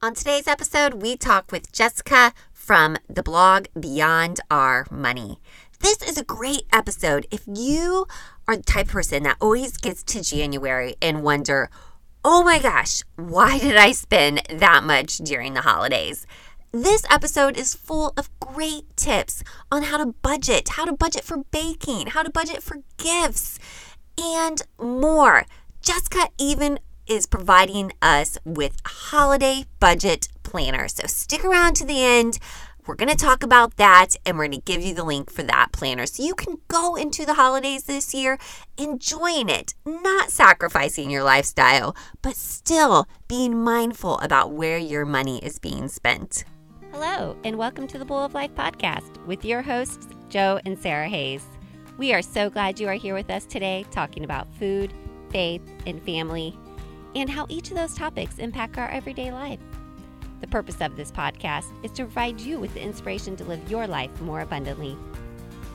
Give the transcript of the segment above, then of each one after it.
On today's episode, we talk with Jessica from the blog Beyond Our Money. This is a great episode if you are the type of person that always gets to January and wonder, oh my gosh, why did I spend that much during the holidays? This episode is full of great tips on how to budget, how to budget for baking, how to budget for gifts, and more. Jessica even is providing us with holiday budget planner. So stick around to the end. We're going to talk about that and we're going to give you the link for that planner so you can go into the holidays this year enjoying it, not sacrificing your lifestyle, but still being mindful about where your money is being spent. Hello, and welcome to the Bowl of Life podcast with your hosts, Joe and Sarah Hayes. We are so glad you are here with us today talking about food, faith, and family, and how each of those topics impact our everyday life. The purpose of this podcast is to provide you with the inspiration to live your life more abundantly.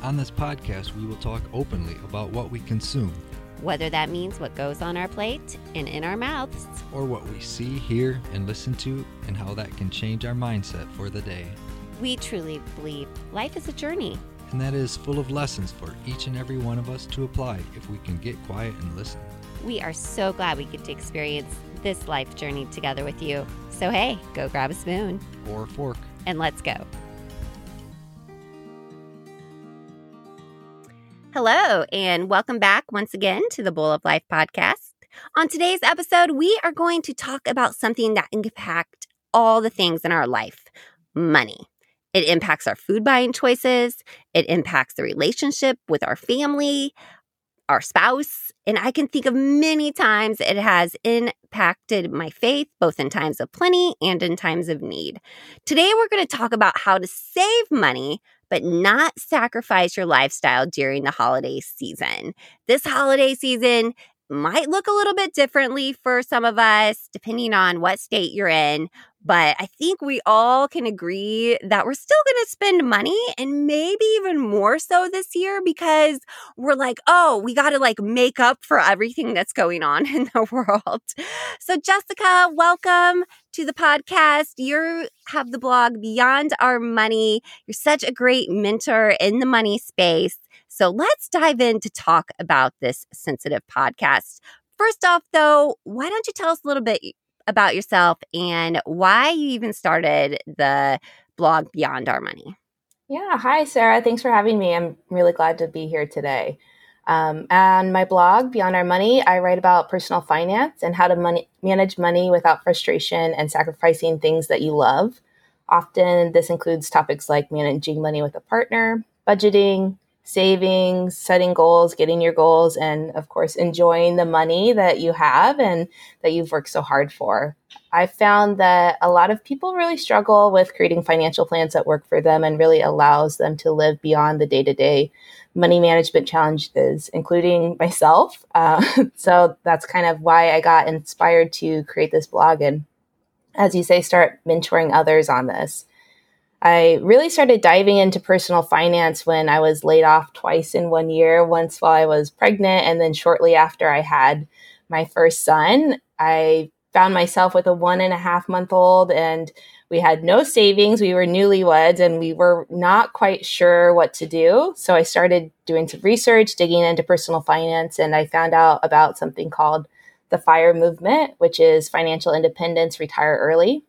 On this podcast, we will talk openly about what we consume, whether that means what goes on our plate and in our mouths, or what we see, hear, and listen to, and how that can change our mindset for the day. We truly believe life is a journey, and that is full of lessons for each and every one of us to apply if we can get quiet and listen. We are so glad we get to experience this life journey together with you. So, hey, go grab a spoon or a fork and let's go. Hello, and welcome back once again to the Bowl of Life podcast. On today's episode, we are going to talk about something that impacts all the things in our life money. It impacts our food buying choices, it impacts the relationship with our family, our spouse. And I can think of many times it has impacted my faith, both in times of plenty and in times of need. Today, we're going to talk about how to save money, but not sacrifice your lifestyle during the holiday season. This holiday season, might look a little bit differently for some of us, depending on what state you're in. But I think we all can agree that we're still going to spend money and maybe even more so this year because we're like, oh, we got to like make up for everything that's going on in the world. So, Jessica, welcome to the podcast. You have the blog Beyond Our Money. You're such a great mentor in the money space. So, let's dive in to talk about this sensitive podcast. First off, though, why don't you tell us a little bit about yourself and why you even started the blog Beyond Our Money. Yeah. Hi, Sarah. Thanks for having me. I'm really glad to be here today. Um, on my blog, Beyond Our Money, I write about personal finance and how to money, manage money without frustration and sacrificing things that you love. Often, this includes topics like managing money with a partner, budgeting, savings, setting goals, getting your goals, and of course, enjoying the money that you have and that you've worked so hard for. I found that a lot of people really struggle with creating financial plans that work for them and really allows them to live beyond the day to day money management challenges, including myself. Uh, so that's kind of why I got inspired to create this blog and, as you say, start mentoring others on this. I really started diving into personal finance when I was laid off twice in one year, once while I was pregnant, and then shortly after I had my first son. I found myself with a one and a half month old, and we had no savings. We were newlyweds and we were not quite sure what to do. So I started doing some research, digging into personal finance, and I found out about something called the FIRE movement, which is financial independence, retire early.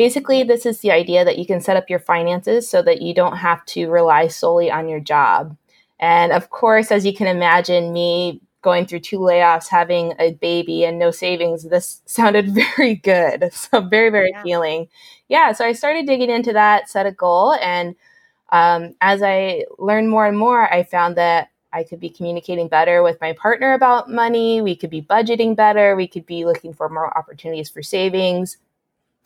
Basically, this is the idea that you can set up your finances so that you don't have to rely solely on your job. And of course, as you can imagine, me going through two layoffs, having a baby, and no savings, this sounded very good. So, very, very yeah. appealing. Yeah. So, I started digging into that, set a goal. And um, as I learned more and more, I found that I could be communicating better with my partner about money. We could be budgeting better. We could be looking for more opportunities for savings.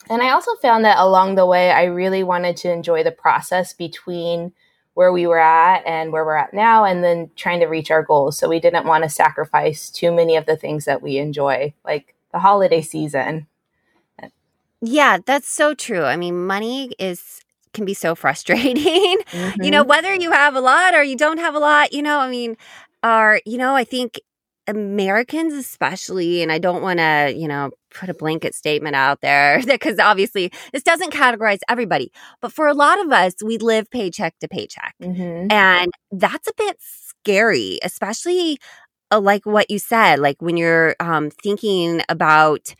And I also found that along the way, I really wanted to enjoy the process between where we were at and where we're at now, and then trying to reach our goals. So we didn't want to sacrifice too many of the things that we enjoy, like the holiday season. Yeah, that's so true. I mean, money is can be so frustrating. Mm-hmm. You know, mm-hmm. whether you have a lot or you don't have a lot, you know, I mean, are, you know, I think Americans, especially, and I don't want to, you know, put a blanket statement out there because obviously this doesn't categorize everybody. But for a lot of us, we live paycheck to paycheck. Mm-hmm. And that's a bit scary, especially uh, like what you said, like when you're um, thinking about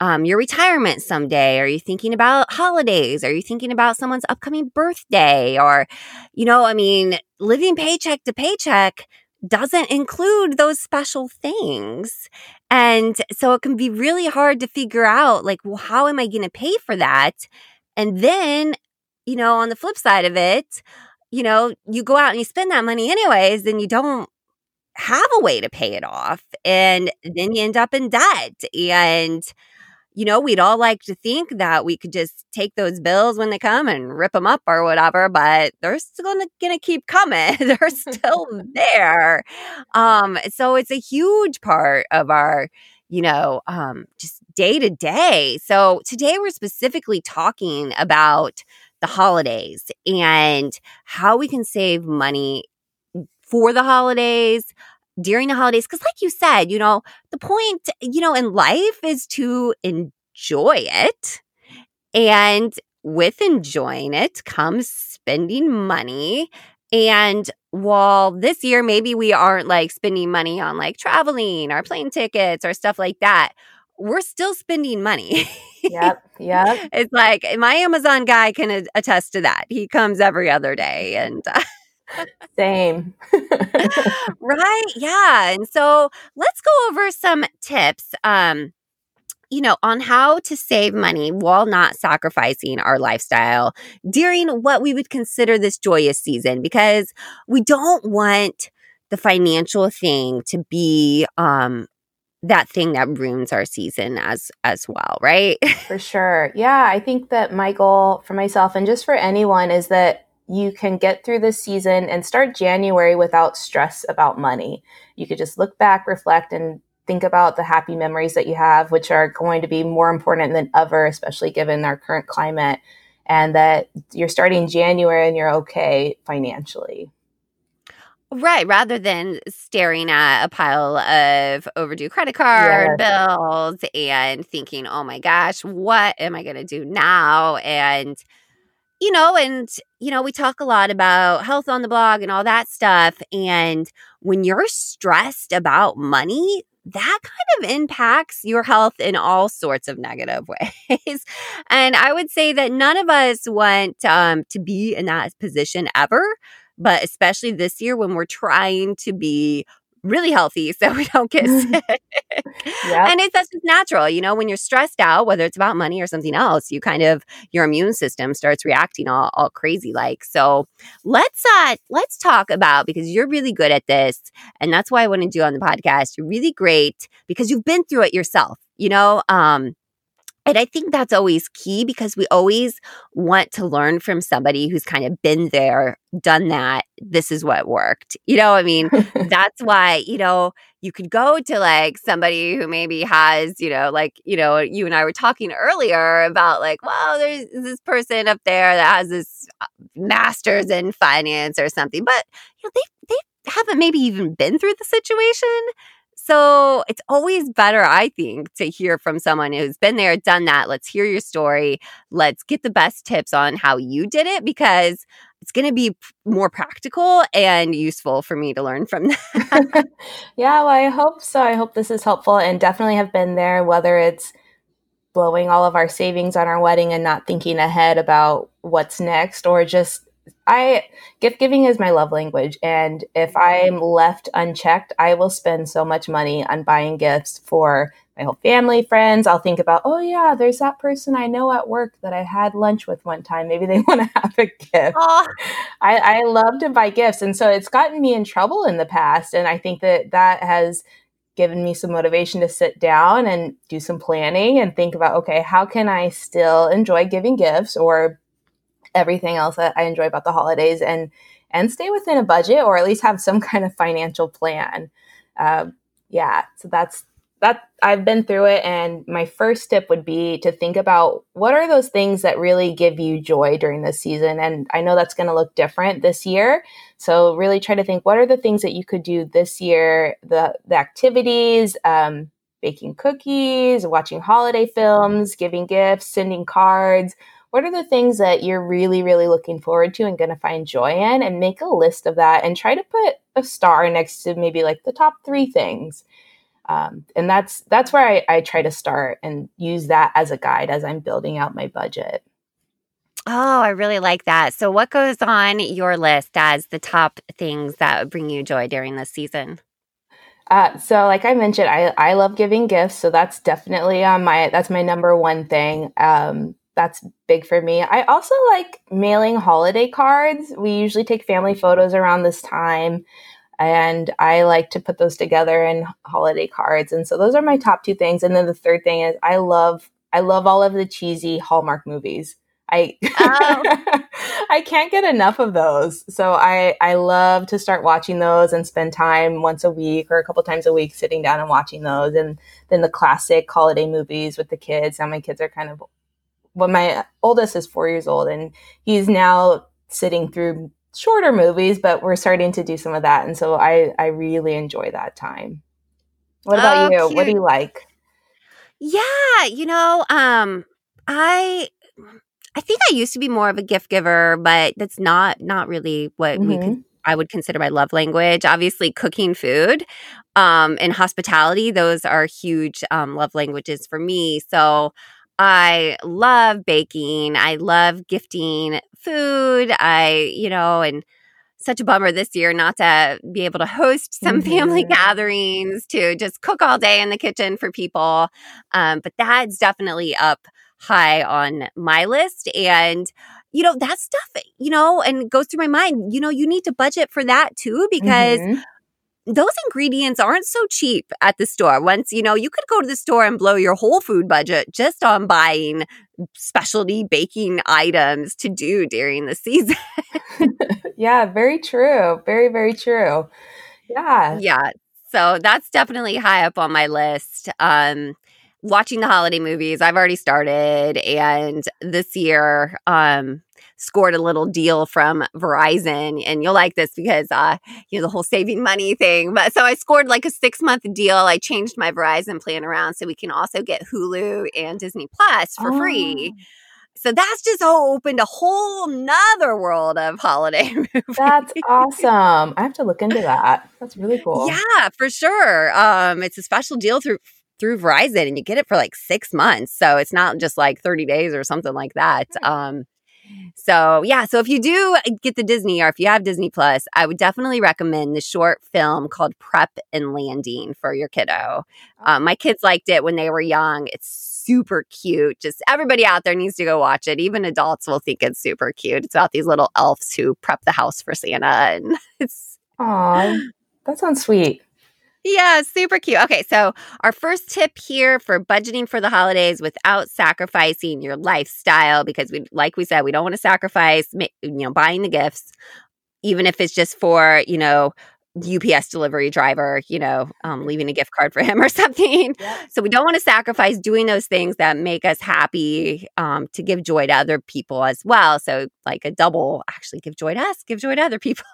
um, your retirement someday? Are you thinking about holidays? Are you thinking about someone's upcoming birthday? Or, you know, I mean, living paycheck to paycheck doesn't include those special things. And so it can be really hard to figure out, like, well, how am I going to pay for that? And then, you know, on the flip side of it, you know, you go out and you spend that money anyways, then you don't have a way to pay it off. And then you end up in debt. And, you know, we'd all like to think that we could just take those bills when they come and rip them up or whatever, but they're still gonna, gonna keep coming. they're still there. Um, so it's a huge part of our, you know, um, just day to day. So today we're specifically talking about the holidays and how we can save money for the holidays, during the holidays. Cause like you said, you know, the point, you know, in life is to enjoy it. And with enjoying it comes spending money. And while this year, maybe we aren't like spending money on like traveling or plane tickets or stuff like that, we're still spending money. yep. Yep. It's like my Amazon guy can attest to that. He comes every other day and. Uh, Same. right. Yeah. And so let's go over some tips. Um, you know, on how to save money while not sacrificing our lifestyle during what we would consider this joyous season because we don't want the financial thing to be um that thing that ruins our season as as well, right? For sure. Yeah, I think that my goal for myself and just for anyone is that you can get through this season and start January without stress about money. You could just look back, reflect, and think about the happy memories that you have, which are going to be more important than ever, especially given our current climate, and that you're starting January and you're okay financially. Right, rather than staring at a pile of overdue credit card yes. bills and thinking, oh my gosh, what am I going to do now? And you know, and, you know, we talk a lot about health on the blog and all that stuff. And when you're stressed about money, that kind of impacts your health in all sorts of negative ways. and I would say that none of us want um, to be in that position ever, but especially this year when we're trying to be really healthy so we don't get sick. yeah. And it's that's just natural. You know, when you're stressed out, whether it's about money or something else, you kind of your immune system starts reacting all, all crazy like. So let's uh let's talk about because you're really good at this. And that's why I want to do on the podcast. You're really great because you've been through it yourself. You know, um, and I think that's always key because we always want to learn from somebody who's kind of been there, done that. This is what worked. You know, I mean, that's why, you know, you could go to like somebody who maybe has, you know, like, you know, you and I were talking earlier about like, well, there's this person up there that has this uh, master's in finance or something, but, you know, they, they haven't maybe even been through the situation. So it's always better, I think, to hear from someone who's been there, done that. Let's hear your story. Let's get the best tips on how you did it because it's going to be more practical and useful for me to learn from that. yeah, well, I hope so. I hope this is helpful and definitely have been there, whether it's blowing all of our savings on our wedding and not thinking ahead about what's next or just I gift giving is my love language, and if I'm left unchecked, I will spend so much money on buying gifts for my whole family, friends. I'll think about, oh yeah, there's that person I know at work that I had lunch with one time. Maybe they want to have a gift. I, I love to buy gifts, and so it's gotten me in trouble in the past, and I think that that has given me some motivation to sit down and do some planning and think about okay how can i still enjoy giving gifts or everything else that I enjoy about the holidays and and stay within a budget or at least have some kind of financial plan. Uh, yeah, so that's that I've been through it and my first tip would be to think about what are those things that really give you joy during this season and I know that's going to look different this year. So really try to think what are the things that you could do this year, the the activities, um, baking cookies, watching holiday films, giving gifts, sending cards. What are the things that you're really, really looking forward to and going to find joy in? And make a list of that and try to put a star next to maybe like the top three things. Um, and that's that's where I, I try to start and use that as a guide as I'm building out my budget. Oh, I really like that. So, what goes on your list as the top things that bring you joy during this season? Uh, so, like I mentioned, I I love giving gifts, so that's definitely on my that's my number one thing. Um, that's big for me. I also like mailing holiday cards. We usually take family photos around this time and I like to put those together in holiday cards. And so those are my top two things. And then the third thing is I love I love all of the cheesy Hallmark movies. I oh. I can't get enough of those. So I I love to start watching those and spend time once a week or a couple times a week sitting down and watching those. And then the classic holiday movies with the kids. Now my kids are kind of well, my oldest is four years old and he's now sitting through shorter movies, but we're starting to do some of that. And so I, I really enjoy that time. What about oh, you? Cute. What do you like? Yeah, you know, um, I I think I used to be more of a gift giver, but that's not not really what mm-hmm. we could mm-hmm. I would consider my love language. Obviously, cooking food um, and hospitality; those are huge um, love languages for me. So I love baking. I love gifting food. I, you know, and such a bummer this year not to be able to host some mm-hmm. family gatherings, to just cook all day in the kitchen for people. Um, but that's definitely up high on my list. And, you know, that stuff, you know, and goes through my mind, you know, you need to budget for that too, because mm-hmm those ingredients aren't so cheap at the store. Once, you know, you could go to the store and blow your whole food budget just on buying specialty baking items to do during the season. yeah, very true. Very, very true. Yeah. Yeah. So that's definitely high up on my list. Um, watching the holiday movies, I've already started. And this year, um, scored a little deal from Verizon. And you'll like this because, uh, you know, the whole saving money thing. But so I scored like a six month deal. I changed my Verizon plan around so we can also get Hulu and Disney Plus for oh. free. So that's just opened a whole nother world of holiday movies. That's awesome. I have to look into that. That's really cool. Yeah, for sure. Um, it's a special deal through through Verizon and you get it for like six months. So it's not just like 30 days or something like that. Um, so, yeah. So, if you do get the Disney or if you have Disney Plus, I would definitely recommend the short film called Prep and Landing for your kiddo. Um, my kids liked it when they were young. It's super cute. Just everybody out there needs to go watch it. Even adults will think it's super cute. It's about these little elves who prep the house for Santa. And it's. Aw, that sounds sweet. Yeah, super cute. Okay, so our first tip here for budgeting for the holidays without sacrificing your lifestyle, because we, like we said, we don't want to sacrifice, you know, buying the gifts, even if it's just for, you know, UPS delivery driver, you know, um, leaving a gift card for him or something. So we don't want to sacrifice doing those things that make us happy um, to give joy to other people as well. So like a double, actually give joy to us, give joy to other people.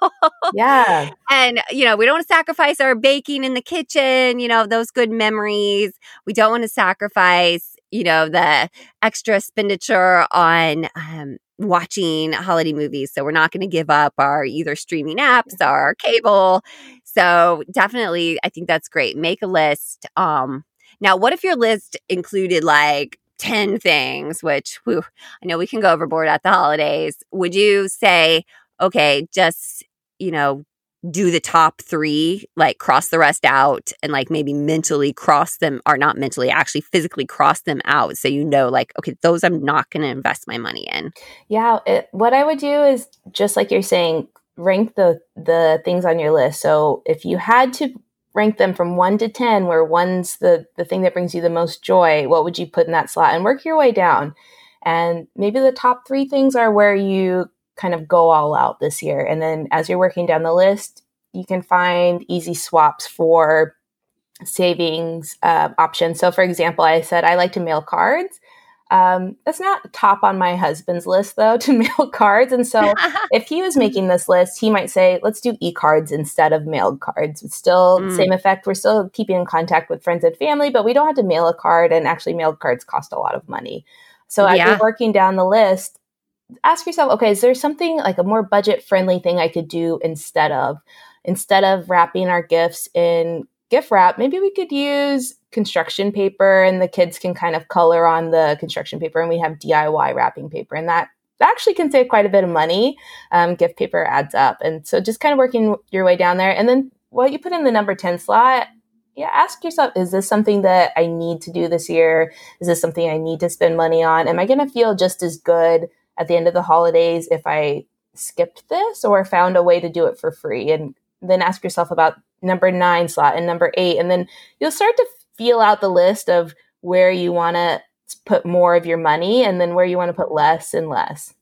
yeah. And, you know, we don't want to sacrifice our baking in the kitchen, you know, those good memories. We don't want to sacrifice, you know, the extra expenditure on um, watching holiday movies. So we're not going to give up our either streaming apps or our cable. So definitely, I think that's great. Make a list. Um, now, what if your list included like 10 things, which whew, I know we can go overboard at the holidays? Would you say, okay, just, you know, do the top three, like cross the rest out and like maybe mentally cross them or not mentally, actually physically cross them out. So you know, like, okay, those I'm not going to invest my money in. Yeah. It, what I would do is just like you're saying, rank the, the things on your list. So if you had to rank them from one to 10, where one's the, the thing that brings you the most joy, what would you put in that slot and work your way down? And maybe the top three things are where you kind of go all out this year. And then as you're working down the list, you can find easy swaps for savings uh, option. So, for example, I said I like to mail cards. Um, that's not top on my husband's list though to mail cards. And so if he was making this list, he might say, let's do e-cards instead of mailed cards. It's still mm. same effect. We're still keeping in contact with friends and family, but we don't have to mail a card and actually mailed cards cost a lot of money. So as yeah. you're working down the list, ask yourself, okay, is there something like a more budget friendly thing I could do instead of instead of wrapping our gifts in gift wrap, maybe we could use construction paper and the kids can kind of color on the construction paper and we have DIY wrapping paper and that actually can save quite a bit of money. Um, gift paper adds up. And so just kind of working your way down there. And then what you put in the number 10 slot, yeah, ask yourself, is this something that I need to do this year? Is this something I need to spend money on? Am I going to feel just as good at the end of the holidays if I skipped this or found a way to do it for free? And then ask yourself about number nine slot and number eight. And then you'll start to feel out the list of where you want to put more of your money and then where you want to put less and less.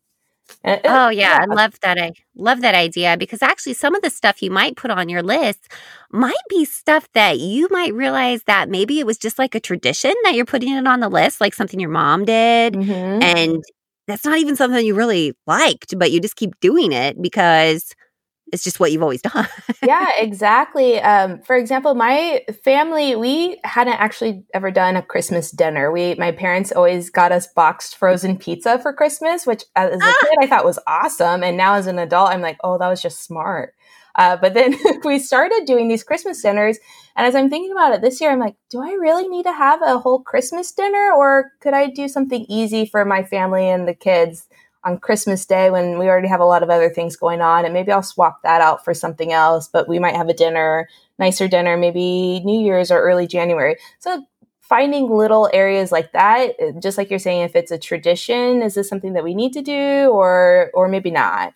And oh yeah, yeah, I love that. I love that idea because actually some of the stuff you might put on your list might be stuff that you might realize that maybe it was just like a tradition that you're putting it on the list, like something your mom did. Mm-hmm. And that's not even something you really liked, but you just keep doing it because it's just what you've always done. yeah, exactly. Um, for example, my family, we hadn't actually ever done a Christmas dinner. We, my parents always got us boxed frozen pizza for Christmas, which as a ah! kid I thought was awesome. And now as an adult, I'm like, oh, that was just smart. Uh, but then we started doing these Christmas dinners. And as I'm thinking about it this year, I'm like, do I really need to have a whole Christmas dinner or could I do something easy for my family and the kids? on Christmas Day when we already have a lot of other things going on. And maybe I'll swap that out for something else, but we might have a dinner, nicer dinner, maybe New Year's or early January. So finding little areas like that, just like you're saying, if it's a tradition, is this something that we need to do or, or maybe not?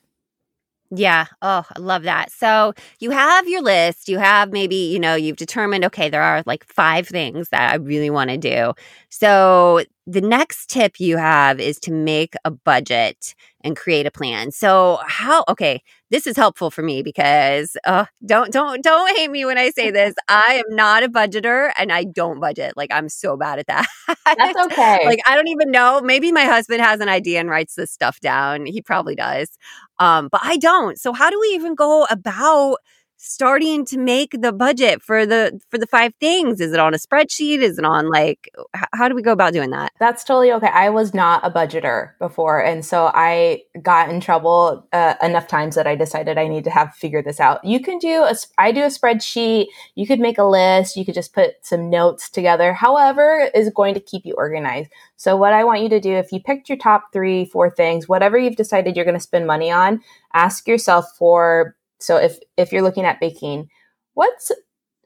Yeah. Oh, I love that. So you have your list. You have maybe, you know, you've determined, okay, there are like five things that I really want to do. So the next tip you have is to make a budget and create a plan. So how okay, this is helpful for me because uh don't don't don't hate me when I say this. I am not a budgeter and I don't budget. Like I'm so bad at that. That's okay. like I don't even know. Maybe my husband has an idea and writes this stuff down. He probably does. Um but I don't. So how do we even go about starting to make the budget for the for the five things? Is it on a spreadsheet? Is it on like how do we go about doing that? That's totally okay. I was not a budgeter before and so i got in trouble uh, enough times that i decided i need to have figured this out. You can do a i do a spreadsheet. You could make a list. You could just put some notes together. However is going to keep you organized. So what i want you to do if you picked your top three four things whatever you've decided you're going to spend money on ask yourself for so if if you're looking at baking, what's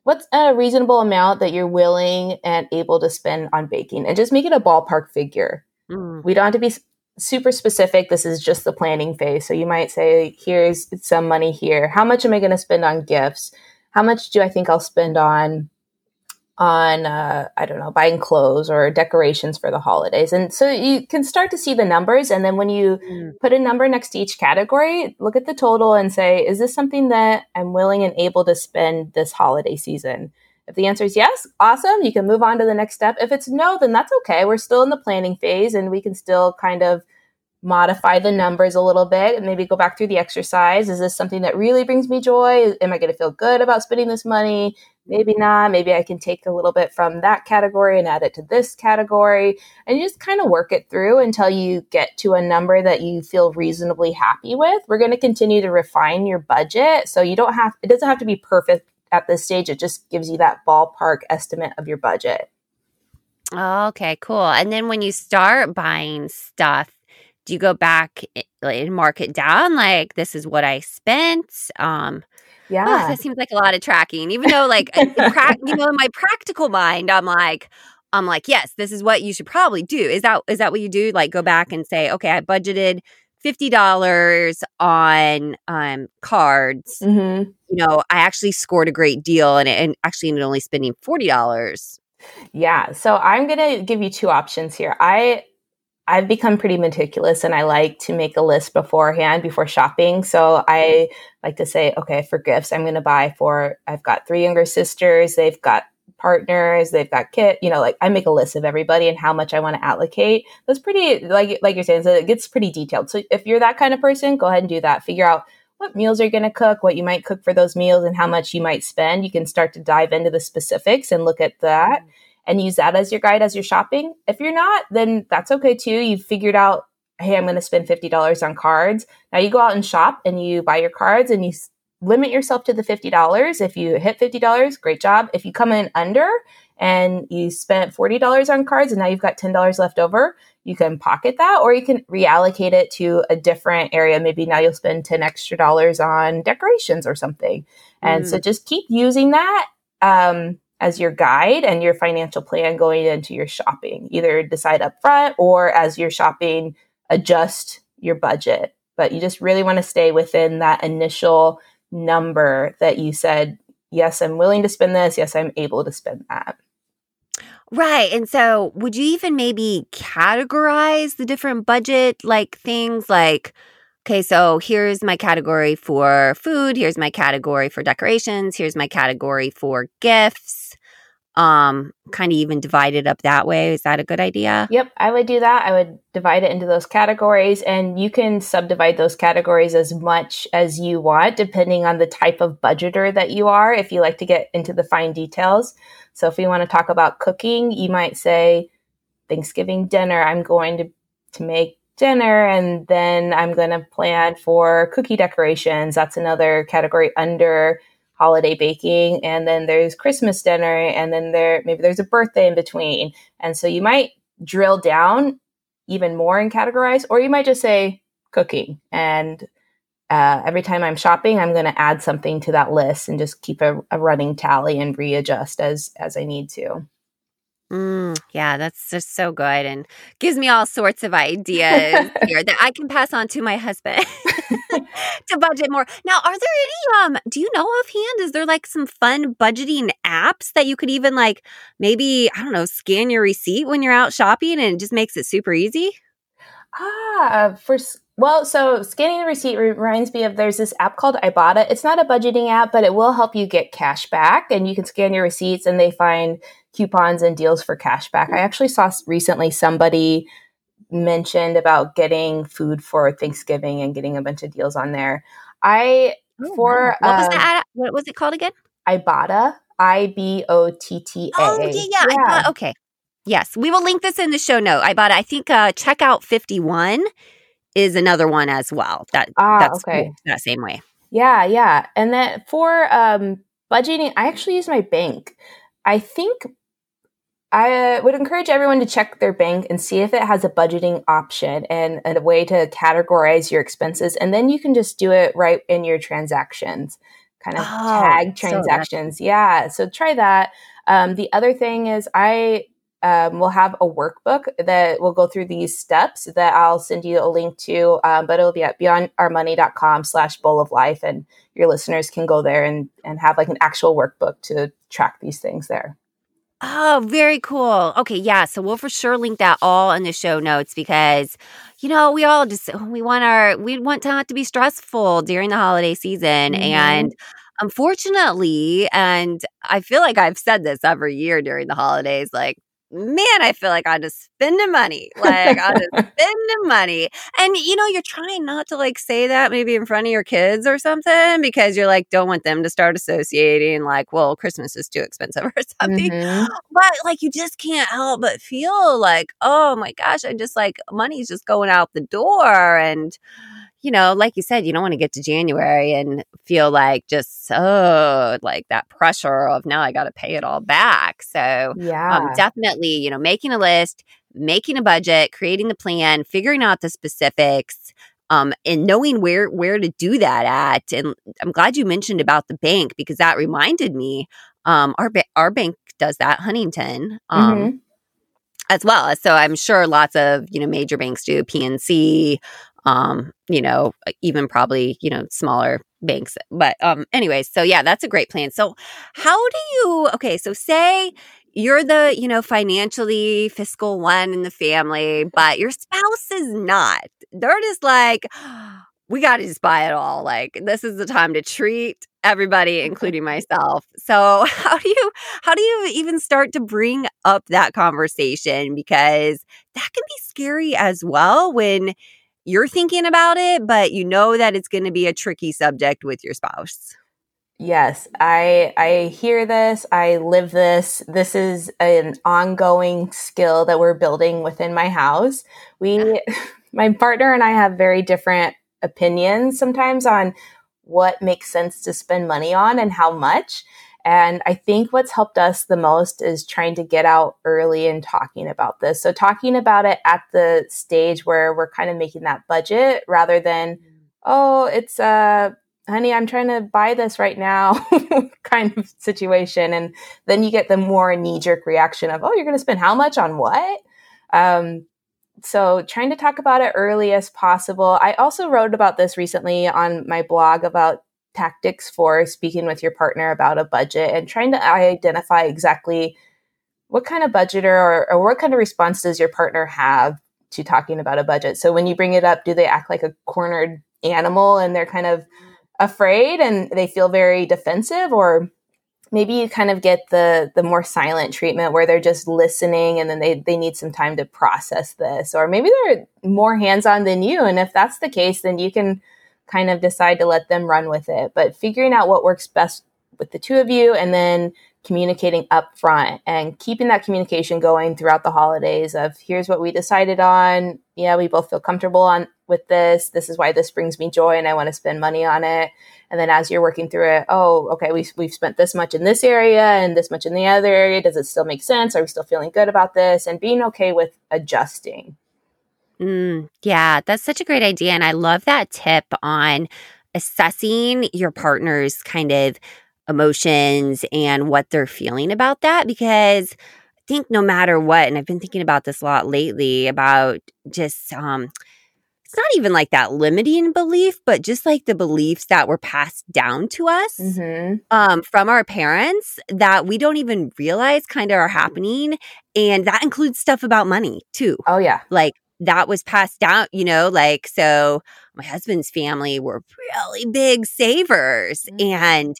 what's a reasonable amount that you're willing and able to spend on baking and just make it a ballpark figure. Mm. We don't have to be super specific. This is just the planning phase. So you might say, here's some money here. How much am I going to spend on gifts? How much do I think I'll spend on on uh, i don't know buying clothes or decorations for the holidays and so you can start to see the numbers and then when you mm. put a number next to each category look at the total and say is this something that i'm willing and able to spend this holiday season if the answer is yes awesome you can move on to the next step if it's no then that's okay we're still in the planning phase and we can still kind of modify the numbers a little bit and maybe go back through the exercise. Is this something that really brings me joy? Am I going to feel good about spending this money? Maybe not. Maybe I can take a little bit from that category and add it to this category. And you just kind of work it through until you get to a number that you feel reasonably happy with. We're going to continue to refine your budget. So you don't have, it doesn't have to be perfect at this stage. It just gives you that ballpark estimate of your budget. Okay, cool. And then when you start buying stuff, do you go back and mark it down like this is what I spent? Um, yeah, oh, that seems like a lot of tracking. Even though, like, pra- you know, in my practical mind, I'm like, I'm like, yes, this is what you should probably do. Is that is that what you do? Like, go back and say, okay, I budgeted fifty dollars on um, cards. Mm-hmm. You know, I actually scored a great deal, and, and actually ended only spending forty dollars. Yeah, so I'm gonna give you two options here. I I've become pretty meticulous and I like to make a list beforehand before shopping. So I like to say, okay, for gifts, I'm going to buy for, I've got three younger sisters. They've got partners, they've got kit, you know, like I make a list of everybody and how much I want to allocate. That's pretty like like you're saying, so it gets pretty detailed. So if you're that kind of person, go ahead and do that. Figure out what meals are going to cook, what you might cook for those meals and how much you might spend. You can start to dive into the specifics and look at that mm-hmm. And use that as your guide as you're shopping. If you're not, then that's okay too. You've figured out hey, I'm going to spend $50 on cards. Now you go out and shop and you buy your cards and you limit yourself to the $50. If you hit $50, great job. If you come in under and you spent $40 on cards and now you've got $10 left over, you can pocket that or you can reallocate it to a different area. Maybe now you'll spend 10 extra dollars on decorations or something. And mm. so just keep using that um, as your guide and your financial plan going into your shopping. Either decide up front or as you're shopping, adjust your budget. But you just really want to stay within that initial number that you said, yes, I'm willing to spend this. Yes, I'm able to spend that. Right. And so, would you even maybe categorize the different budget like things like, okay, so here's my category for food, here's my category for decorations, here's my category for gifts um kind of even divide it up that way. Is that a good idea? Yep i would do that. I would divide it into those categories and you can subdivide those categories as much as you want depending on the type of budgeter that you are if you like to get into the fine details. So if we want to talk about cooking you might say thanksgiving dinner i'm going to to make dinner and then i'm going to plan for cookie decorations. That's another category under holiday baking. And then there's christmas dinner and then there maybe there's a birthday in between. And so you might drill down even more and categorize or you might just say cooking. And uh, every time i'm shopping i'm going to add something to that list and just keep a, a running tally and readjust as as i need to Mm, yeah, that's just so good and gives me all sorts of ideas here that I can pass on to my husband to budget more. Now, are there any um do you know offhand is there like some fun budgeting apps that you could even like maybe, I don't know, scan your receipt when you're out shopping and it just makes it super easy? Ah, for well, so scanning the receipt reminds me of there's this app called Ibotta. It's not a budgeting app, but it will help you get cash back and you can scan your receipts and they find coupons and deals for cash back. I actually saw recently somebody mentioned about getting food for Thanksgiving and getting a bunch of deals on there. I oh, for wow. what was um, that? What was it called again? Ibotta. I B O T T A. Oh yeah, yeah. yeah. Bought, okay. Yes, we will link this in the show note. Ibotta. I think uh, checkout fifty one is another one as well. That ah, that's okay. Cool, that same way. Yeah, yeah. And then for um, budgeting, I actually use my bank. I think I would encourage everyone to check their bank and see if it has a budgeting option and, and, a way to categorize your expenses. And then you can just do it right in your transactions, kind of oh, tag transactions. So yeah. So try that. Um, the other thing is, I um, will have a workbook that will go through these steps that I'll send you a link to, um, but it'll be at beyondourmoney.com slash bowl of life. And your listeners can go there and, and have like an actual workbook to track these things there. Oh, very cool. Okay, yeah. So we'll for sure link that all in the show notes because, you know, we all just we want our we want to not to be stressful during the holiday season, mm-hmm. and unfortunately, and I feel like I've said this every year during the holidays, like man, I feel like I'm just spending money. Like I'm just spending money. And you know, you're trying not to like say that maybe in front of your kids or something because you're like, don't want them to start associating like, well, Christmas is too expensive or something. Mm-hmm. But like you just can't help but feel like, oh my gosh, I just like money's just going out the door. And you know, like you said, you don't want to get to January and feel like just so like that pressure of now I got to pay it all back. So, um, yeah, um, definitely, you know, making a list, making a budget, creating the plan, figuring out the specifics, um, and knowing where where to do that at. And I'm glad you mentioned about the bank because that reminded me. Um, our ba- our bank does that, Huntington. Um, mm-hmm as well. So I'm sure lots of you know major banks do PNC, um, you know, even probably, you know, smaller banks. But um anyway, so yeah, that's a great plan. So how do you okay, so say you're the, you know, financially fiscal one in the family, but your spouse is not. They're just like we got to just buy it all. Like this is the time to treat everybody including myself so how do you how do you even start to bring up that conversation because that can be scary as well when you're thinking about it but you know that it's going to be a tricky subject with your spouse Yes, I I hear this, I live this. This is an ongoing skill that we're building within my house. We my partner and I have very different opinions sometimes on what makes sense to spend money on and how much. And I think what's helped us the most is trying to get out early and talking about this. So, talking about it at the stage where we're kind of making that budget rather than, oh, it's a honey, I'm trying to buy this right now kind of situation. And then you get the more knee jerk reaction of, oh, you're going to spend how much on what? Um, so trying to talk about it early as possible. I also wrote about this recently on my blog about tactics for speaking with your partner about a budget and trying to identify exactly what kind of budgeter or, or what kind of response does your partner have to talking about a budget. So when you bring it up, do they act like a cornered animal and they're kind of afraid and they feel very defensive or maybe you kind of get the the more silent treatment where they're just listening and then they, they need some time to process this or maybe they're more hands-on than you and if that's the case then you can kind of decide to let them run with it. But figuring out what works best with the two of you and then communicating up front and keeping that communication going throughout the holidays of here's what we decided on. Yeah we both feel comfortable on with this. This is why this brings me joy and i want to spend money on it. And then as you're working through it oh okay we, we've spent this much in this area and this much in the other area. Does it still make sense? Are we still feeling good about this? And being okay with adjusting mm, yeah that's such a great idea and i love that tip on assessing your partner's kind of emotions and what they're feeling about that because I think no matter what, and I've been thinking about this a lot lately about just um it's not even like that limiting belief, but just like the beliefs that were passed down to us mm-hmm. um, from our parents that we don't even realize kind of are happening. And that includes stuff about money too. Oh, yeah. Like that was passed down, you know, like so my husband's family were really big savers. Mm-hmm. And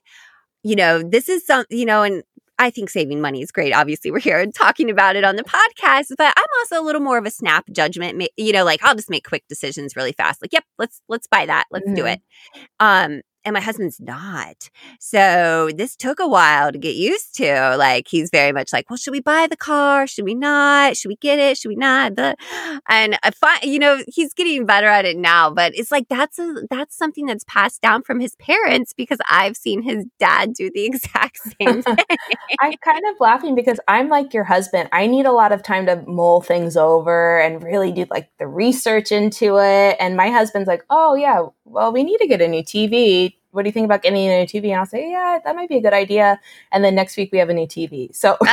you know, this is some, you know, and I think saving money is great. Obviously, we're here and talking about it on the podcast, but I'm also a little more of a snap judgment. You know, like I'll just make quick decisions really fast. Like, yep, let's let's buy that. Let's mm-hmm. do it. Um, and my husband's not. So this took a while to get used to. Like he's very much like, well, should we buy the car? Should we not? Should we get it? Should we not? And I find, you know, he's getting better at it now. But it's like that's a that's something that's passed down from his parents because I've seen his dad do the exact same thing. I'm kind of laughing because I'm like your husband. I need a lot of time to mull things over and really do like the research into it. And my husband's like, oh yeah, well, we need to get a new TV. What do you think about getting a new TV? And I'll say, yeah, that might be a good idea. And then next week we have a new TV. So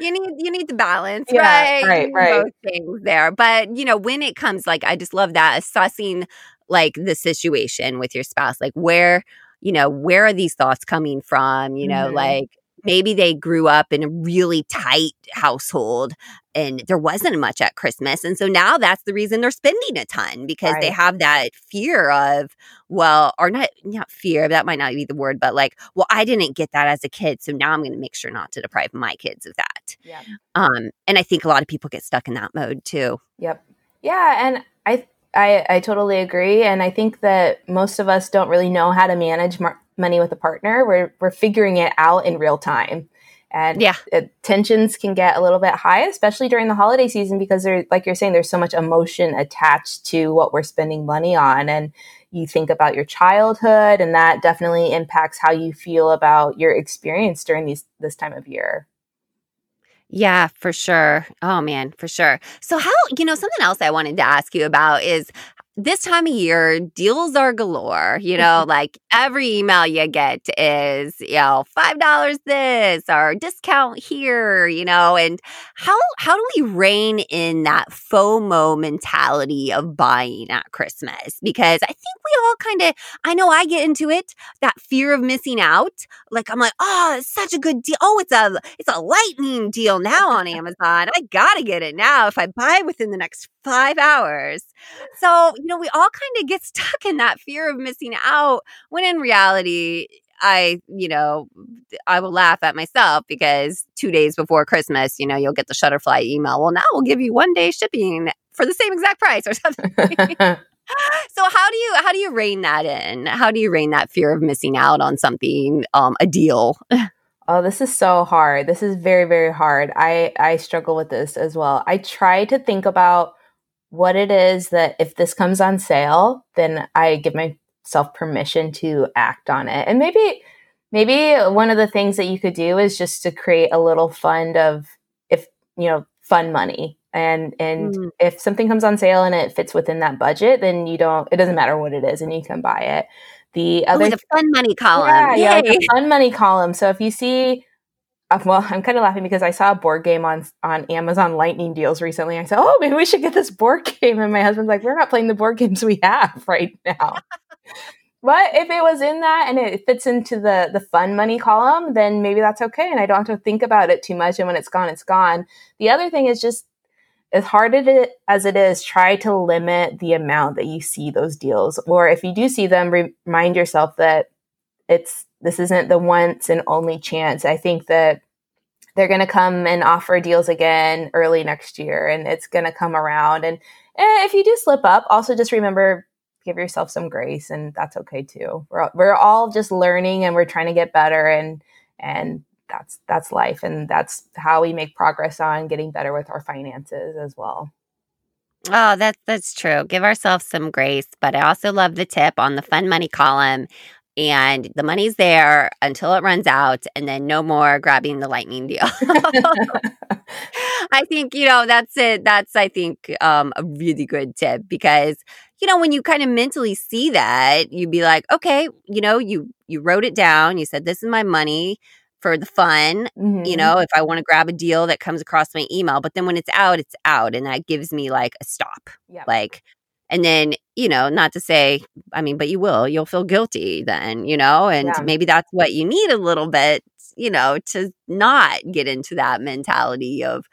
you need you need the balance, yeah, right? Right, right. Both things there, but you know when it comes, like I just love that assessing like the situation with your spouse, like where you know where are these thoughts coming from? You know, mm-hmm. like maybe they grew up in a really tight household and there wasn't much at Christmas. And so now that's the reason they're spending a ton because right. they have that fear of, well, or not, not fear, that might not be the word, but like, well, I didn't get that as a kid. So now I'm going to make sure not to deprive my kids of that. Yeah. Um, and I think a lot of people get stuck in that mode too. Yep. Yeah. And I, I, I totally agree. And I think that most of us don't really know how to manage mar- money with a partner. We're, we're figuring it out in real time. And yeah. It, tensions can get a little bit high, especially during the holiday season, because there, like you're saying, there's so much emotion attached to what we're spending money on. And you think about your childhood, and that definitely impacts how you feel about your experience during these this time of year. Yeah, for sure. Oh man, for sure. So how, you know, something else I wanted to ask you about is this time of year, deals are galore. You know, like every email you get is, you know, five dollars this or discount here. You know, and how how do we rein in that FOMO mentality of buying at Christmas? Because I think we all kind of, I know I get into it, that fear of missing out. Like I'm like, oh, it's such a good deal. Oh, it's a, it's a lightning deal now on Amazon. I gotta get it now if I buy within the next five hours. So, you know, we all kind of get stuck in that fear of missing out when in reality, I, you know, I will laugh at myself because two days before Christmas, you know, you'll get the Shutterfly email. Well, now we'll give you one day shipping for the same exact price or something. so how do you how do you rein that in? How do you rein that fear of missing out on something, um, a deal? Oh, this is so hard. This is very, very hard. I I struggle with this as well. I try to think about what it is that if this comes on sale, then I give myself permission to act on it. And maybe maybe one of the things that you could do is just to create a little fund of if, you know, fun money. And and mm. if something comes on sale and it fits within that budget, then you don't it doesn't matter what it is and you can buy it. The other Ooh, the fun money column. Yeah, yeah, the fun money column. So if you see Uh, well, I'm kind of laughing because I saw a board game on on Amazon Lightning deals recently. I said, "Oh, maybe we should get this board game." And my husband's like, "We're not playing the board games we have right now." but if it was in that and it fits into the the fun money column, then maybe that's okay, and I don't have to think about it too much. And when it's gone, it's gone. The other thing is just as hard as it is, try to limit the amount that you see those deals. Or if you do see them, remind yourself that it's this isn't the once and only chance. I think that they're going to come and offer deals again early next year, and it's going to come around. And eh, if you do slip up, also just remember give yourself some grace, and that's okay too. We're we're all just learning, and we're trying to get better, and and that's that's life and that's how we make progress on getting better with our finances as well Oh, that's that's true. Give ourselves some grace, but I also love the tip on the fun money column. And the money's there until it runs out, and then no more grabbing the lightning deal. I think you know that's it. That's I think um, a really good tip because you know when you kind of mentally see that, you'd be like, okay, you know, you you wrote it down. You said this is my money for the fun, mm-hmm. you know, if I want to grab a deal that comes across my email. But then when it's out, it's out. And that gives me like a stop. Yeah. Like, and then, you know, not to say, I mean, but you will, you'll feel guilty then, you know, and yeah. maybe that's what you need a little bit, you know, to not get into that mentality of,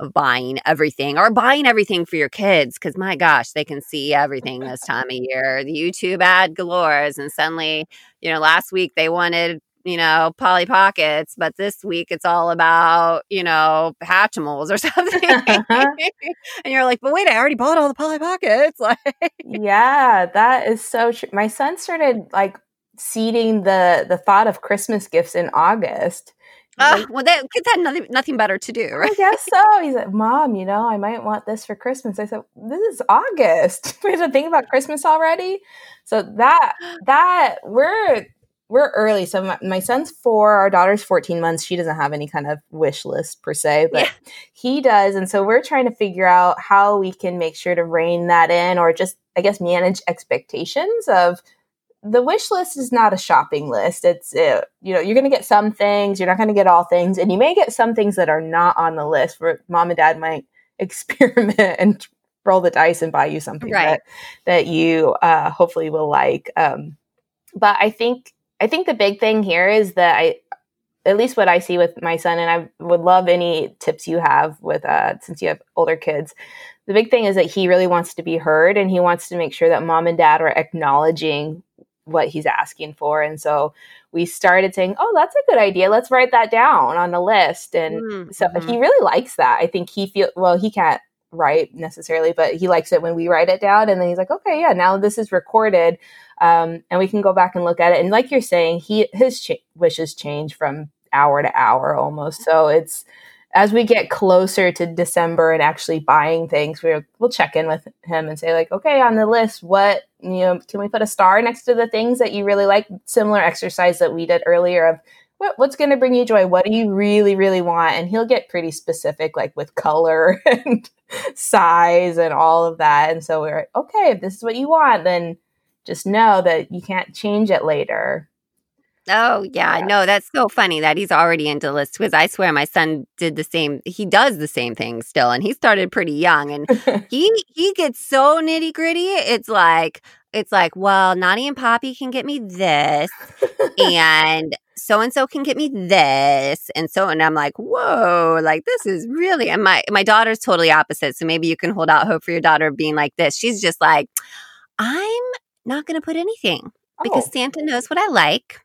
of buying everything or buying everything for your kids because my gosh they can see everything this time of year the youtube ad galores and suddenly you know last week they wanted you know, Polly Pockets, but this week it's all about, you know, Hatchimals or something. and you're like, but wait, I already bought all the Polly Pockets. Like, yeah, that is so true. My son started like seeding the the thought of Christmas gifts in August. Uh, like, well, that kids had nothing, nothing better to do, right? I guess so. He's like, Mom, you know, I might want this for Christmas. I said, This is August. we have to think about Christmas already. So that that we're we're early. So my, my, son's four, our daughter's 14 months. She doesn't have any kind of wish list per se, but yeah. he does. And so we're trying to figure out how we can make sure to rein that in or just, I guess, manage expectations of the wish list is not a shopping list. It's, uh, you know, you're going to get some things, you're not going to get all things, and you may get some things that are not on the list where mom and dad might experiment and roll the dice and buy you something right. that, that you uh, hopefully will like. Um, but I think I think the big thing here is that I, at least what I see with my son, and I would love any tips you have with, uh, since you have older kids. The big thing is that he really wants to be heard and he wants to make sure that mom and dad are acknowledging what he's asking for. And so we started saying, Oh, that's a good idea. Let's write that down on the list. And mm-hmm. so he really likes that. I think he feel well, he can't write necessarily, but he likes it when we write it down. And then he's like, okay, yeah, now this is recorded. Um, and we can go back and look at it. And like you're saying, he his ch- wishes change from hour to hour almost. So it's as we get closer to December and actually buying things, we will check in with him and say like, okay, on the list, what you know, can we put a star next to the things that you really like? Similar exercise that we did earlier of what, what's going to bring you joy? What do you really, really want? And he'll get pretty specific, like with color and size and all of that. And so we're like, okay, if this is what you want, then just know that you can't change it later. Oh yeah, yeah. no, that's so funny that he's already into lists because I swear my son did the same. He does the same thing still, and he started pretty young, and he he gets so nitty gritty. It's like it's like, well, Nani and Poppy can get me this, and so and so can get me this, and so and I'm like, whoa, like this is really. And my my daughter's totally opposite, so maybe you can hold out hope for your daughter being like this. She's just like, I'm not going to put anything because Oh. Santa knows what I like.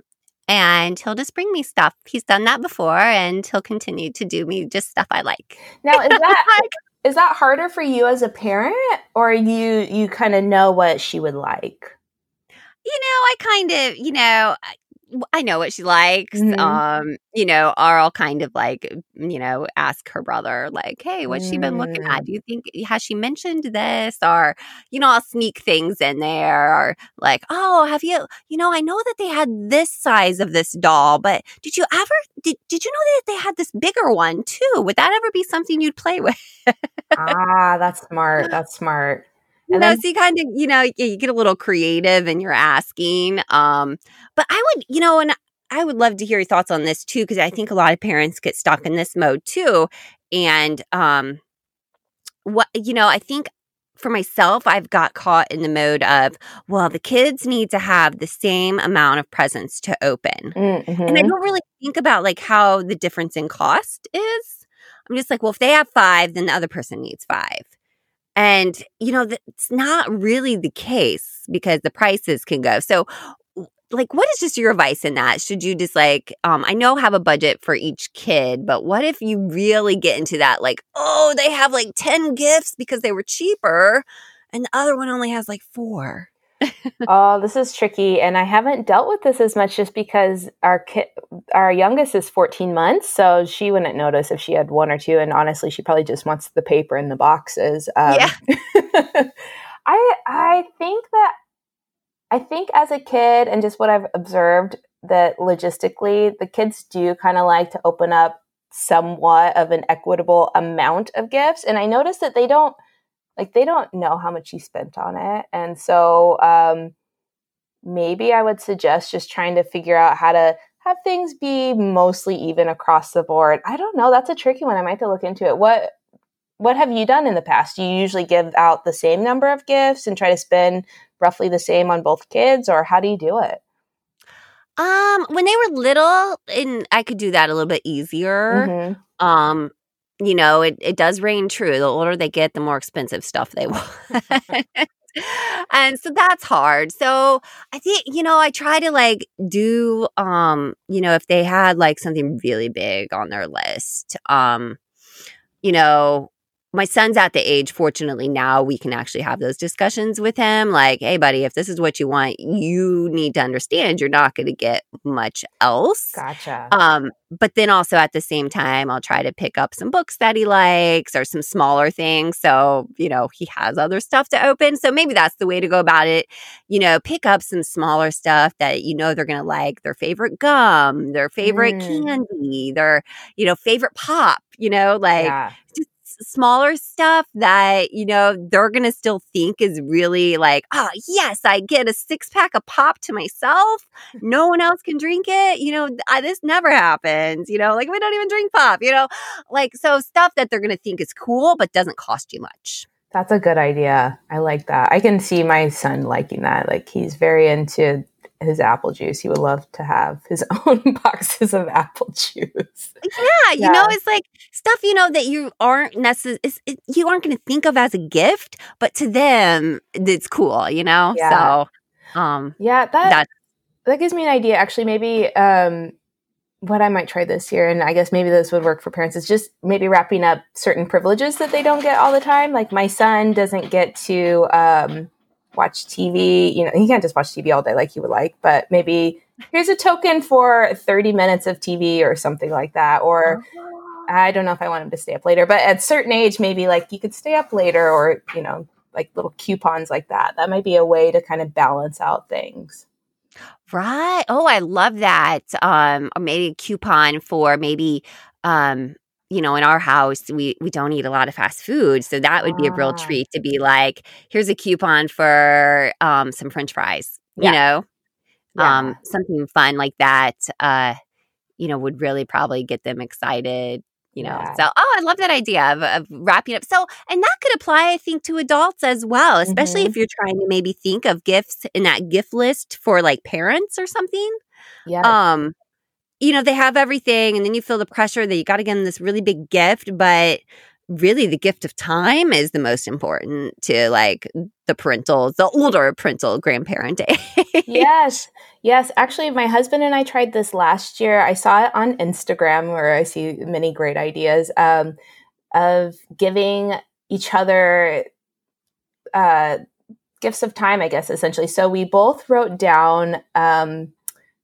And he'll just bring me stuff. He's done that before, and he'll continue to do me just stuff I like. Now, is that is that harder for you as a parent, or you you kind of know what she would like? you know, I kind of, you know, I, know what she likes. Mhm. Um, you know, are I'll kind of like, you know, ask her brother, like, hey, what's she been looking Mm. at? Do you think has she mentioned this? Or, you know, I'll sneak things in there, or like, oh, have you, you know, I know that they had this size of this doll, but did you ever did did you know that they had this bigger one too? Would that ever be something you'd play with? ah, that's smart. That's smart. And know, then- so you kind of, you know, you, get a little creative and you're asking. Um, but I would, you know, and I would love to hear your thoughts on this too, because I think a lot of parents get stuck in this mode too. And um, what, you know, I think for myself, I've got caught in the mode of, well, the kids need to have the same amount of presents to open. Mm, And I mhm. don't really think about like how the difference in cost is. I'm just like, well, if they have five, then the other person needs five. And, you know, that's not really the case because the prices can go. So, like, what is just your advice in that? Should you just like, um, I know have a budget for each kid, but what if you really get into that, like, oh, they have like 10 gifts because they were cheaper and the other one only has like four? oh, this is tricky, and I haven't dealt with this as much just because our kid, our youngest is 14 months, so she wouldn't notice if she had one or two. And honestly, she probably just wants the paper in the boxes. Um, Yeah. I I think that I think as a kid and just what I've observed that logistically the kids do kind of like to open up somewhat of an equitable amount of gifts and I noticed that they don't like they don't know how much you spent on it and so um maybe I would suggest just trying to figure out how to have things be mostly even across the board. I don't know, that's a tricky one. I might have to look into it. What what have you done in the past? Do you usually give out the same number of gifts and try to spend roughly the same on both kids or how do you do it? Um, when they were little, and I could do that a little bit easier. Mhm. Um, you know, it, it does ring true. The older they get, the more expensive stuff they want. and so that's hard. So I think, you know, I try to like do um, you know, if they had like something really big on their list, um, you know, my son's at the age, fortunately, now we can actually have those discussions with him. Like, hey, buddy, if this is what you want, you need to understand you're not going to get much else. Gotcha. Um, but then also at the same time, I'll try to pick up some books that he likes or some smaller things. So, you know, he has other stuff to open. So maybe that's the way to go about it. You know, pick up some smaller stuff that you know they're going to like their favorite gum, their favorite Mm. candy, their, you know, favorite pop, you know, like yeah. just smaller stuff that you know they're gonna still think is really like oh yes i get a six pack of pop to myself no one else can drink it you know I, this never happens you know like we don't even drink pop you know like so stuff that they're gonna think is cool but doesn't cost you much That's a good idea. I like that. I can see my son liking that. Like he's very into his apple juice. He would love to have his own boxes of apple juice. yeah you know it's like stuff you know that you aren't necessarily it, you aren't gonna think of as a gift but to them it's cool you know Yeah. so um Yeah, that That- that gives me an idea. Actually, maybe um, what I might try this year, and I guess maybe this would work for parents, is just maybe wrapping up certain privileges that they don't get all the time. Like my son doesn't get to um, watch TV. You know, he can't just watch TV all day like he would like, but maybe here's a token for 30 minutes of TV or something like that. Or I don't know if I want him to stay up later, but at certain age, maybe like you could stay up later or, you know, like little coupons like that. That might be a way to kind of balance out things. Right. Oh, I love that. Um, or maybe a coupon for maybe um, you know, in our house we we don't eat a lot of fast food. So that would be a real Ah. treat to be like, here's a coupon for um some French fries, Yeah. you know? Yeah. Um, something fun like that, uh, you know, would really probably get them excited, you know Yeah. so oh i love that idea of, of wrapping up so and that could apply i think to adults as well especially Mhm. if you're trying to maybe think of gifts in that gift list for like parents or something Yeah. um you know they have everything and then you feel the pressure that you got to get them this really big gift but really the gift of time is the most important to like the parental the older parental grandparent yes. Yes. Actually, my husband and I tried this last year. I saw it on Instagram where I see many great ideas um, of giving each other uh, gifts of time, I guess, essentially. So we both wrote down um,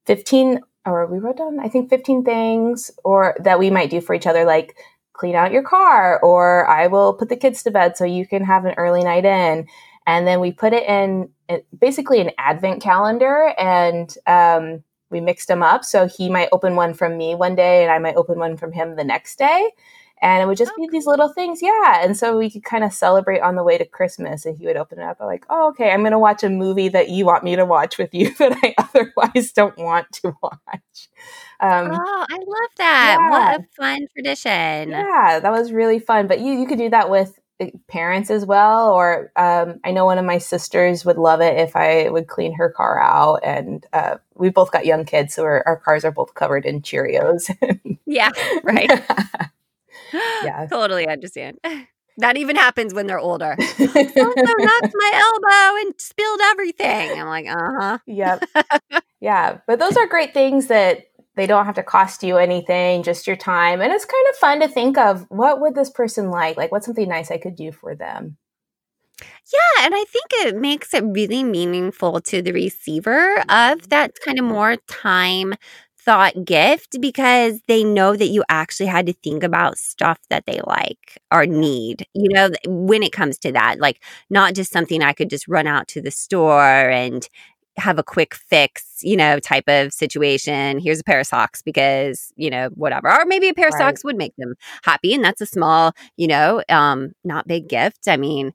15, or we wrote down, I think, 15 things or that we might do for each other, like clean out your car, or I will put the kids to bed so you can have an early night in. And then we put it in basically an advent calendar and um, we mixed them up. So he might open one from me one day and I might open one from him the next day. And it would just be these little things. Yeah. And so we could kind of celebrate on the way to Christmas. And he would open it up like, oh, okay, I'm going to watch a movie that you want me to watch with you that I otherwise don't want to watch. Um, oh i love that Yeah. what a fun tradition yeah, that was really fun. But you you could do that with uh, parents as well. Or um, I know one of my sisters would love it if I would clean her car out. And uh, we both got young kids, so our cars are both covered in Cheerios. yeah right Yeah. totally understand that even happens when they're older so knocked my elbow and spilled everything i'm like uh-huh yep. Yeah. But those are great things that they don't have to cost you anything, just your time. And it's kind of fun to think of what would this person like? Like, what's something nice I could do for them? Yeah, and I think it makes it really meaningful to the receiver of that kind of more time thought gift because they know that you actually had to think about stuff that they like or need. You know, when it comes to that, like not just something I could just run out to the store and have a quick fix, you know, type of situation. Here's a pair of socks because, you know, whatever. Or maybe a pair of socks would make them happy and that's a small, you know, um not big gift. I mean,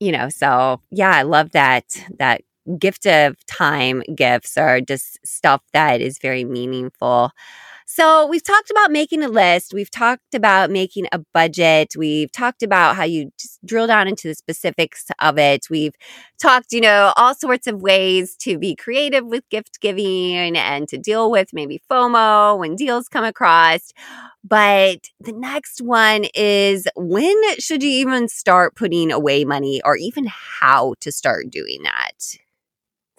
you know so yeah i love that that gift of time gifts are just stuff that is very meaningful so we've talked about making a list we've talked about making a budget we've talked about how you just drill down into the specifics of it we've talked you know all sorts of ways to be creative with gift giving and to deal with maybe fomo when deals come across but the next one is when should you even start putting away money or even how to start doing that?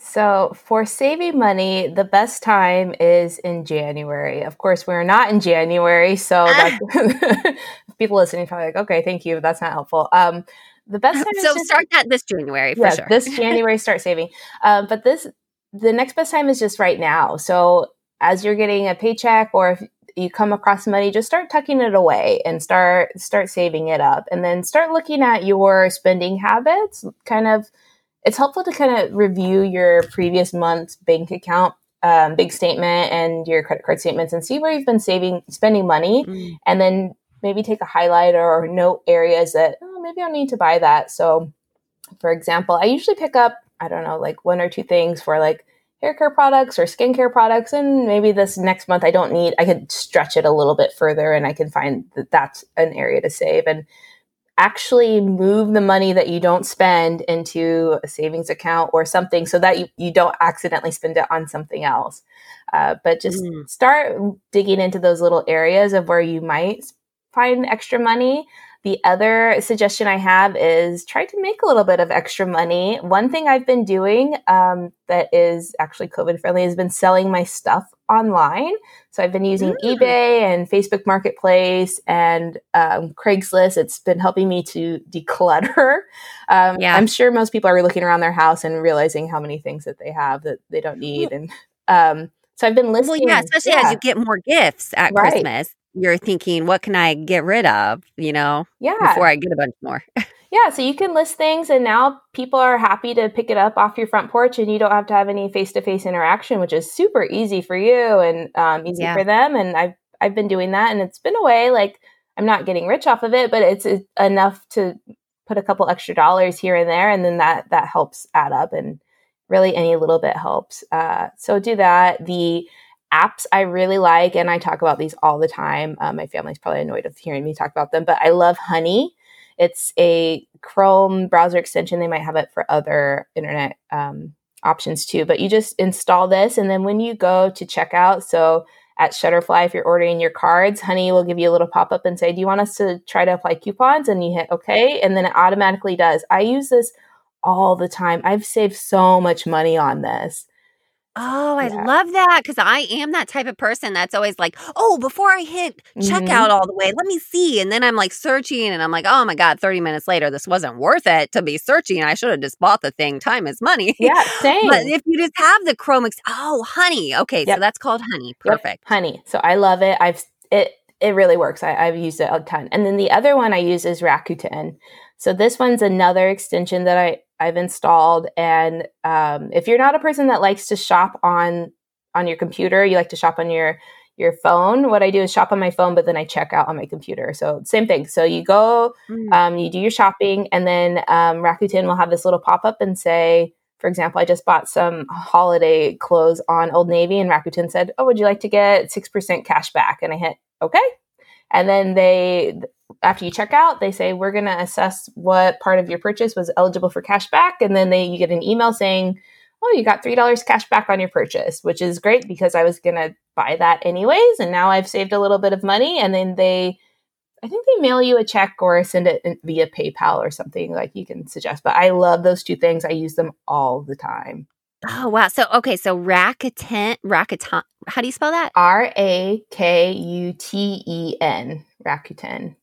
So, for saving money, the best time is in January. Of course, we're not in January, so Ah. that's people listening probably like, okay, thank you, that's not helpful. Um, the best time is So just start that this January for yeah, sure. this January start saving. Um, but this the next best time is just right now. So as you're getting a paycheck or if you come across money, just start tucking it away and start start saving it up, and then start looking at your spending habits. Kind of, it's helpful to kind of review your previous month's bank account. Um, big statement and your credit card statements and see where you've been saving spending money Mm. and then maybe take a highlighter or note areas that oh, maybe I need to buy that. So, for example, I usually pick up I don't know like one or two things for like hair care products or skincare products, and maybe this next month I don't need. I could stretch it a little bit further, and I can find that that's an area to save and actually move the money that you don't spend into a savings account or something so that you, you don't accidentally spend it on something else. Uh, but just Mm. start digging into those little areas of where you might find extra money. The other suggestion I have is try to make a little bit of extra money. One thing I've been doing um, that is actually COVID friendly has been selling my stuff online. So I've been using Mm. eBay and Facebook Marketplace and um, Craigslist. It's been helping me to declutter. Um, Yeah. I'm sure most people are looking around their house and realizing how many things that they have that they don't need. And um, so I've been listing. Well, yeah, especially yeah. as you get more gifts at Right. Christmas, you're thinking, what can I get rid of, you know, yeah. before I get a bunch more? Yeah, so you can list things, and now people are happy to pick it up off your front porch, and you don't have to have any face to face interaction, which is super easy for you and um, easy Yeah. for them. And I've I've been doing that, and it's been a way. Like I'm not getting rich off of it, but it's, it's enough to put a couple extra dollars here and there, and then that that helps add up, and really any little bit helps. Uh, so do that. The apps I really like, and I talk about these all the time. Uh, my family's probably annoyed of hearing me talk about them, but I love Honey. It's a Chrome browser extension. They might have it for other internet um, options too, but you just install this, and then when you go to checkout, so at Shutterfly, if you're ordering your cards, Honey will give you a little pop up and say, Do you want us to try to apply coupons? And you hit OK, and then it automatically does. I use this all the time. I've saved so much money on this. Oh, I yeah. love that because I am that type of person that's always like, oh, before I hit checkout mm-hmm. all the way, let me see. And then I'm like searching and I'm like, oh my God, 30 minutes later, this wasn't worth it to be searching. I should have just bought the thing. Time is money. Yeah, same. but if you just have the Chrome, oh, honey. Okay, yep. so that's called honey. Perfect. Yep, honey. So I love it. I've, it, it really works. I, I've used it a ton. And then the other one I use is Rakuten. So this one's another extension that I I've installed. And um, if you're not a person that likes to shop on on your computer, you like to shop on your your phone. What I do is shop on my phone, but then I check out on my computer. So same thing. So you go, mm. um, you do your shopping, and then um, Rakuten will have this little pop up and say, for example, I just bought some holiday clothes on Old Navy, and Rakuten said, "Oh, would you like to get six percent cash back?" And I hit okay, and then they after you check out, they say, we're going to assess what part of your purchase was eligible for cash back. And then they, you get an email saying, oh, you got $3 cash back on your purchase, which is great because I was going to buy that anyways. And now I've saved a little bit of money. And then they, I think they mail you a check or send it via PayPal or something like you can suggest. But I love those two things. I use them all the time. Oh wow! So okay, so Rakuten, Rakuten. How do you spell that? R A K U T E N, Rakuten.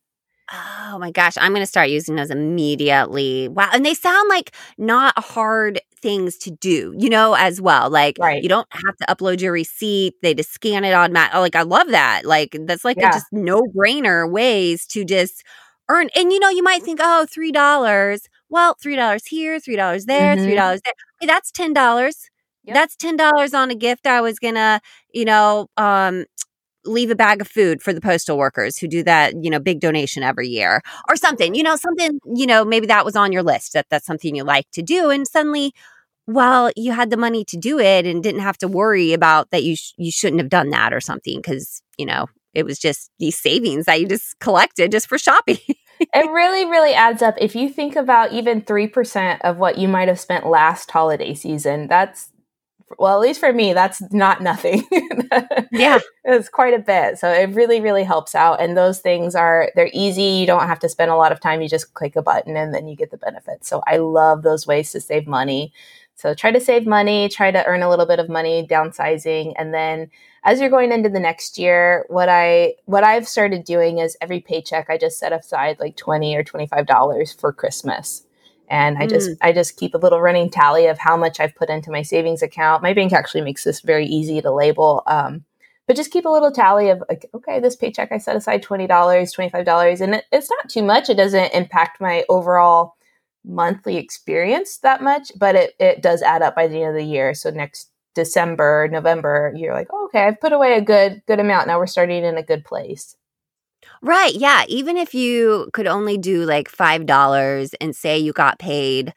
Oh my gosh, I'm going to start using those immediately. Wow. And they sound like not hard things to do, you know, as well. Like right. you don't have to upload your receipt. They just scan it on Matt. Oh, like I love that. Like that's like yeah. just no brainer ways to just earn. And you know, you might think, oh, $3. Well, $3 here, $3 there, mm-hmm. $3 there. Hey, that's $10. Yep. That's $10 on a gift I was going to, you know, um, leave a bag of food for the postal workers who do that, you know, big donation every year or something, you know, something, you know, maybe that was on your list that that's something you like to do. And suddenly, well, you had the money to do it and didn't have to worry about that you, sh- you shouldn't have done that or something because, you know, it was just these savings that you just collected just for shopping. It really, really adds up. If you think about even 3% of what you might have spent last holiday season, that's well, at least for me, that's not nothing. yeah. It's quite a bit. So it really, really helps out. And those things are, they're easy. You don't have to spend a lot of time. You just click a button and then you get the benefits. So I love those ways to save money. So try to save money, try to earn a little bit of money, downsizing. And then as you're going into the next year, what I, what I've started doing is every paycheck, I just set aside like 20 or $25 for Christmas and I just mm. I just keep a little running tally of how much I've put into my savings account. My bank actually makes this very easy to label. Um, but just keep a little tally of like, okay, this paycheck I set aside twenty dollars, twenty five dollars, and it, it's not too much. It doesn't impact my overall monthly experience that much, but it it does add up by the end of the year. So next December, November, you're like, oh, okay, I've put away a good good amount. Now we're starting in a good place. Right. Yeah. Even if you could only do like $5 and say you got paid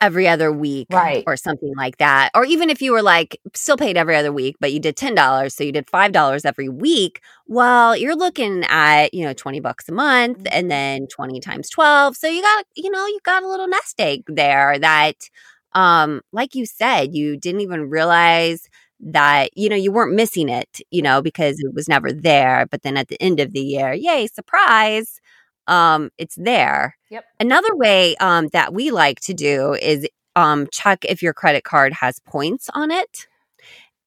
every other week right. or something like that. Or even if you were like still paid every other week, but you did $10, so you did $5 every week, well, you're looking at, you know, 20 bucks a month and mm-hmm. then 20 times 12. So you got, you know, you got a little nest egg there that um like you said, you didn't even realize that you know you weren't missing it you know because it was never there but then at the end of the year yay surprise um it's there yep another way um that we like to do is um check if your credit card has points on it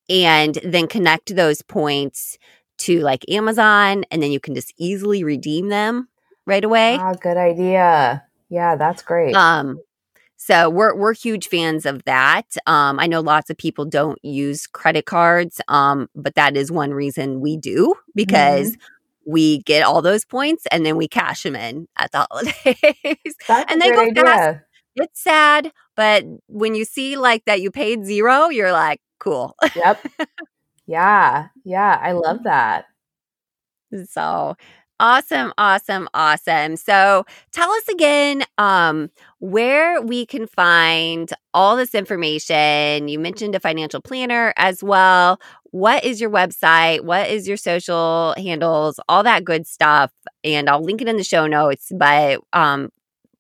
and then connect those points to like Amazon and then you can just easily redeem them right away. Ah, good idea. Yeah, that's great. Um so we're we're huge fans of that. Um, I know lots of people don't use credit cards, um, but that is one reason we do because mm-hmm. we get all those points and then we cash them in at the holidays, and they go idea. fast. It's sad, but when you see like that you paid zero, you're like, cool. yep. Yeah. Yeah. I love that. So Awesome, awesome, awesome. So tell us again um, where we can find all this information. You mentioned a financial planner as well. what is your website? What is your social handles? All that good stuff. And I'll link it in the show notes. But um,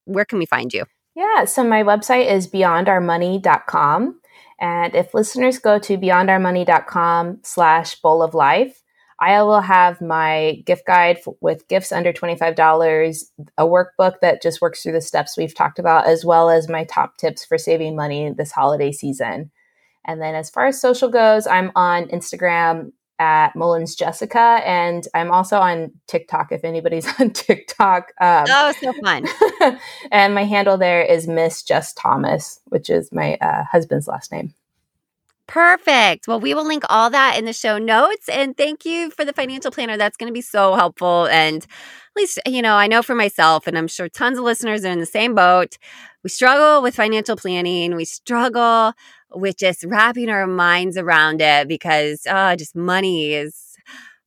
where can we find you? Yeah, so my website is beyondourmoney.com. And if listeners go to beyondourmoney.com slash bowl of life, I will have my gift guide with gifts under $25, a workbook that just works through the steps we've talked about, as well as my top tips for saving money this holiday season. And then as far as social goes, I'm on Instagram at Mullins Jessica, and I'm also on TikTok if anybody's on TikTok. Um, oh, so fun! and my handle there is Miss Just Thomas, which is my uh, husband's last name. Perfect. Well, we will link all that in the show notes. And thank you for the financial planner. That's going to be so helpful. And at least, you know, I know for myself, and I'm sure tons of listeners are in the same boat. We struggle with financial planning. We struggle with just wrapping our minds around it because uh, just money is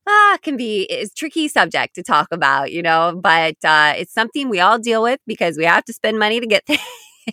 ah, can be is tricky subject to talk about, you know, but uh, it's something we all deal with because we have to spend money to get things.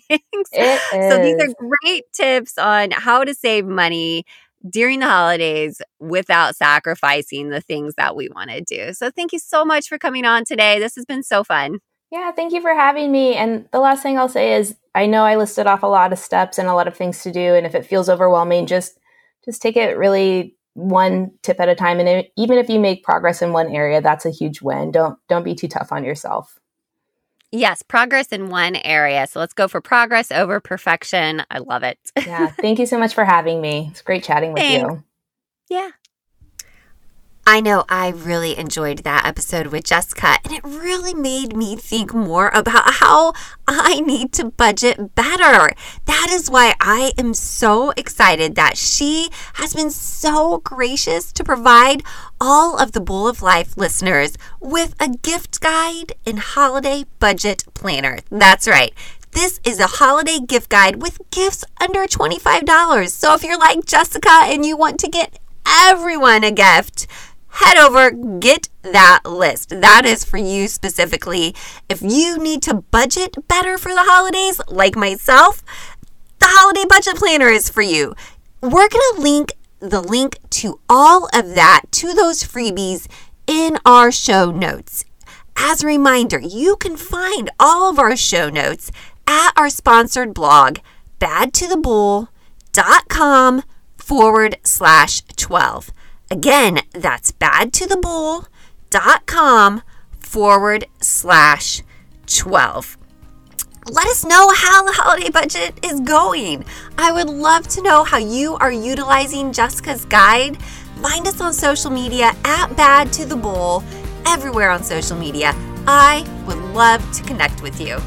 so these are great tips on how to save money during the holidays without sacrificing the things that we want to do. So thank you so much for coming on today. This has been so fun. Yeah, thank you for having me. And the last thing I'll say is I know I listed off a lot of steps and a lot of things to do and if it feels overwhelming just just take it really one tip at a time and even if you make progress in one area that's a huge win. Don't don't be too tough on yourself. Yes, progress in one area. So let's go for progress over perfection. I love it. yeah, thank you so much for having me. It's great chatting with Thanks. you. Yeah. I know I really enjoyed that episode with Jessica, and it really made me think more about how I need to budget better. That is why I am so excited that she has been so gracious to provide all of the Bowl of Life listeners with a gift guide and holiday budget planner. That's right. This is a holiday gift guide with gifts under $25. So if you're like Jessica and you want to get everyone a gift, head over, get that list. That is for you specifically. If you need to budget better for the holidays, like myself, the holiday budget planner is for you. We're going to link the link to all of that, to those freebies in our show notes. As a reminder, you can find all of our show notes at our sponsored blog, badtothebowl.com forward slash 12. Again, that's badtothebowl.com forward slash 12. Let us know how the holiday budget is going. I would love to know how you are utilizing Jessica's guide. Find us on social media at Bad to the Bowl, everywhere on social media. I would love to connect with you.